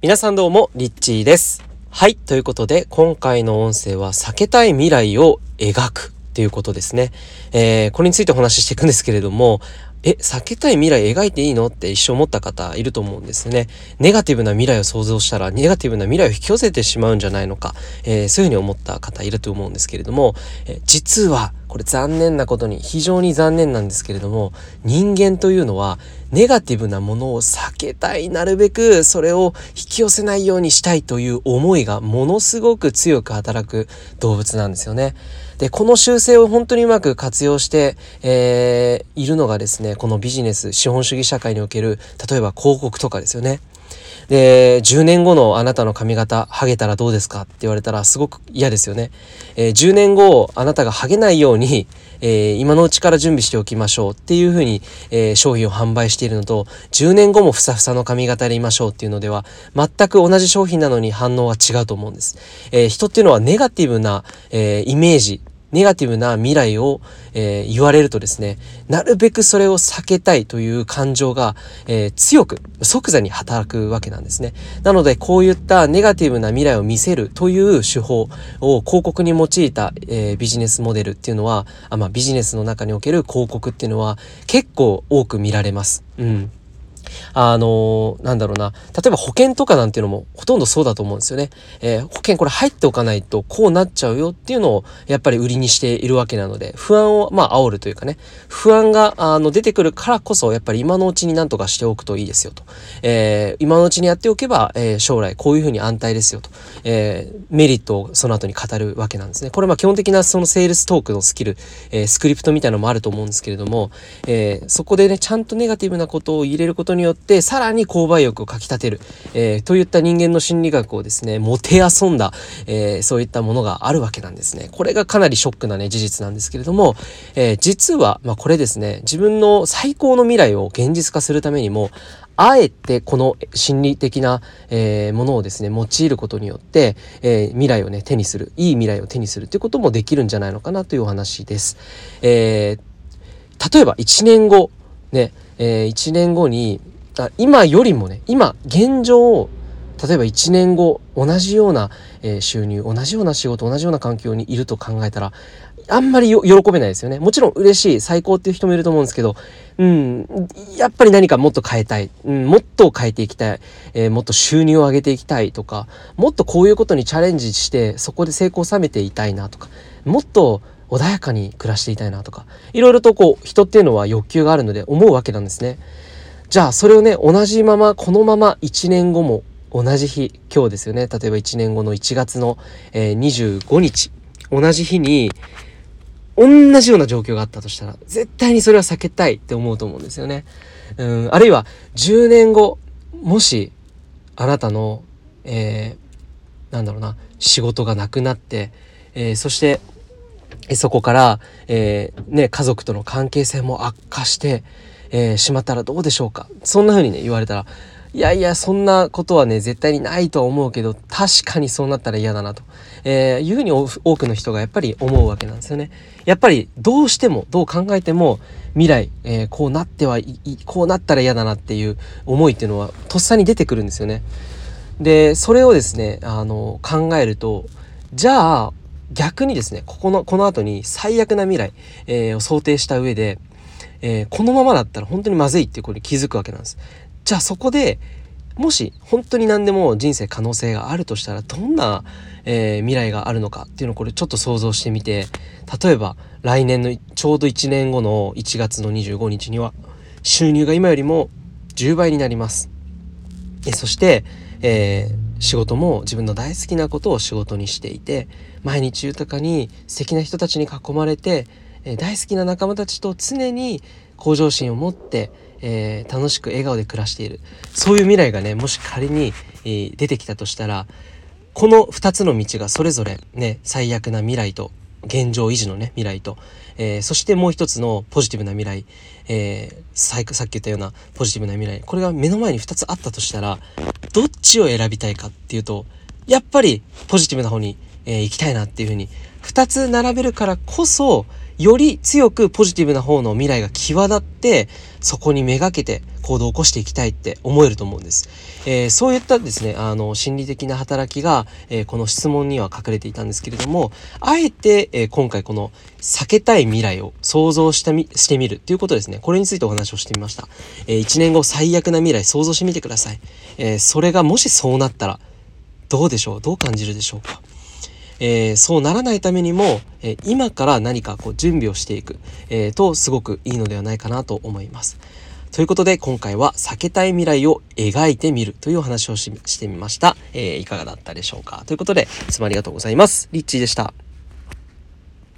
皆さんどうも、リッチーです。はい。ということで、今回の音声は避けたい未来を描くということですね。えー、これについてお話ししていくんですけれども、え、避けたい未来描いていいのって一生思った方いると思うんですね。ネガティブな未来を想像したら、ネガティブな未来を引き寄せてしまうんじゃないのか、えー、そういうふうに思った方いると思うんですけれども、え実は、これ残念なことに、非常に残念なんですけれども、人間というのは、ネガティブなものを避けたい、なるべくそれを引き寄せないようにしたいという思いがものすごく強く働く動物なんですよね。で、この習性を本当にうまく活用して、えー、いるのがですね、このビジネス、資本主義社会における、例えば広告とかですよね。で、10年後のあなたの髪型、ハゲたらどうですか？って言われたらすごく嫌ですよね。えー、10年後、あなたがハゲないように、えー、今のうちから準備しておきましょうっていうふうに、えー、商品を販売しているのと、10年後もふさふさの髪型でいましょうっていうのでは、全く同じ商品なのに反応は違うと思うんです。え人っていうのはネガティブな、えイメージ、ネガティブな未来を、えー、言われるとですね、なるべくそれを避けたいという感情が、えー、強く、即座に働くわけなんですね。なので、こういったネガティブな未来を見せるという手法を広告に用いた、えー、ビジネスモデルっていうのは、あまあ、ビジネスの中における広告っていうのは結構多く見られます。うん。あのー、なんだろうな、例えば保険とかなんていうのもほとんどそうだと思うんですよね。えー、保険これ入っておかないとこうなっちゃうよっていうのをやっぱり売りにしているわけなので、不安をまあ煽るというかね、不安があの出てくるからこそやっぱり今のうちになんとかしておくといいですよと。えー、今のうちにやっておけば、えー、将来こういうふうに安泰ですよと。えー、メリットをその後に語るわけなんですね。これまあ基本的なそのセールストークのスキル、えー、スクリプトみたいなのもあると思うんですけれども、えー、そこでね、ちゃんとネガティブなことを入れることにによって、さらに購買欲をかきたてる、えー、といった人間の心理学をですね、もて遊んだ、えー、そういったものがあるわけなんですね。これがかなりショックなね、事実なんですけれども、えー、実は、まあ、これですね、自分の最高の未来を現実化するためにも、あえてこの心理的な、えー、ものをですね、用いることによって、えー、未来をね、手にする、いい未来を手にするということもできるんじゃないのかなというお話です。えー、例えば1年後、ね、えー、1年後に、あ今よりもね、今、現状を、例えば1年後、同じような、え、収入、同じような仕事、同じような環境にいると考えたら、あんまり喜べないですよね。もちろん嬉しい、最高っていう人もいると思うんですけど、うん、やっぱり何かもっと変えたい、うん、もっと変えていきたい、えー、もっと収入を上げていきたいとか、もっとこういうことにチャレンジして、そこで成功を収めていたいなとか、もっと穏やかに暮らしていたいなとか、いろいろとこう、人っていうのは欲求があるので思うわけなんですね。じゃあ、それをね、同じまま、このまま1年後も同じ日、今日ですよね。例えば1年後の1月の、えー、25日、同じ日に、同じような状況があったとしたら、絶対にそれは避けたいって思うと思うんですよね。うん、あるいは10年後、もし、あなたの、えー、なんだろうな、仕事がなくなって、えー、そして、そこから、えー、ね、家族との関係性も悪化して、えー、しまったらどうでしょうか？そんな風にね、言われたら、いやいや、そんなことはね、絶対にないとは思うけど、確かにそうなったら嫌だなと、えー、いうふうに多くの人がやっぱり思うわけなんですよね。やっぱりどうしても、どう考えても、未来、えー、こうなってはいこうなったら嫌だなっていう思いっていうのは、とっさに出てくるんですよね。で、それをですね、あの、考えると、じゃあ、逆にですね、ここの、この後に最悪な未来、えー、を想定した上で、えー、このままだったら本当にまずいっていうことに気づくわけなんです。じゃあそこでもし本当に何でも人生可能性があるとしたらどんな、えー、未来があるのかっていうのをこれちょっと想像してみて例えば来年のちょうど1年後の1月の25日には収入が今よりも10倍になります。えそして、えー、仕事も自分の大好きなことを仕事にしていて毎日豊かに素敵な人たちに囲まれて、大好きな仲間たちと常に向上心を持ってえー、楽しく笑顔で暮らしている。そういう未来がねもし仮に、えー、出てきたとしたらこの2つの道がそれぞれね最悪な未来と現状維持のね未来と、えー、そしてもう一つのポジティブな未来、えー、さっき言ったようなポジティブな未来これが目の前に2つあったとしたらどっちを選びたいかっていうとやっぱりポジティブな方に、えー、行きたいなっていうふうに2つ並べるからこそより強くポジティブな方の未来が際立って、そこにめがけて行動を起こしていきたいって思えると思うんです。えー、そういったですね、あの、心理的な働きが、えー、この質問には隠れていたんですけれども、あえて、えー、今回この避けたい未来を想像してみ、してみるっていうことですね。これについてお話をしてみました。え、1年後最悪な未来想像してみてください。え、それがもしそうなったら、どうでしょう？どう感じるでしょうか？えー、そうならないためにも、えー、今から何かこう準備をしていく、えー、とすごくいいのではないかなと思います。ということで今回は避けたい未来を描いてみるというお話をしてみました。えいかがだったでしょうかということでいつもありがとうございます。リッチーでした。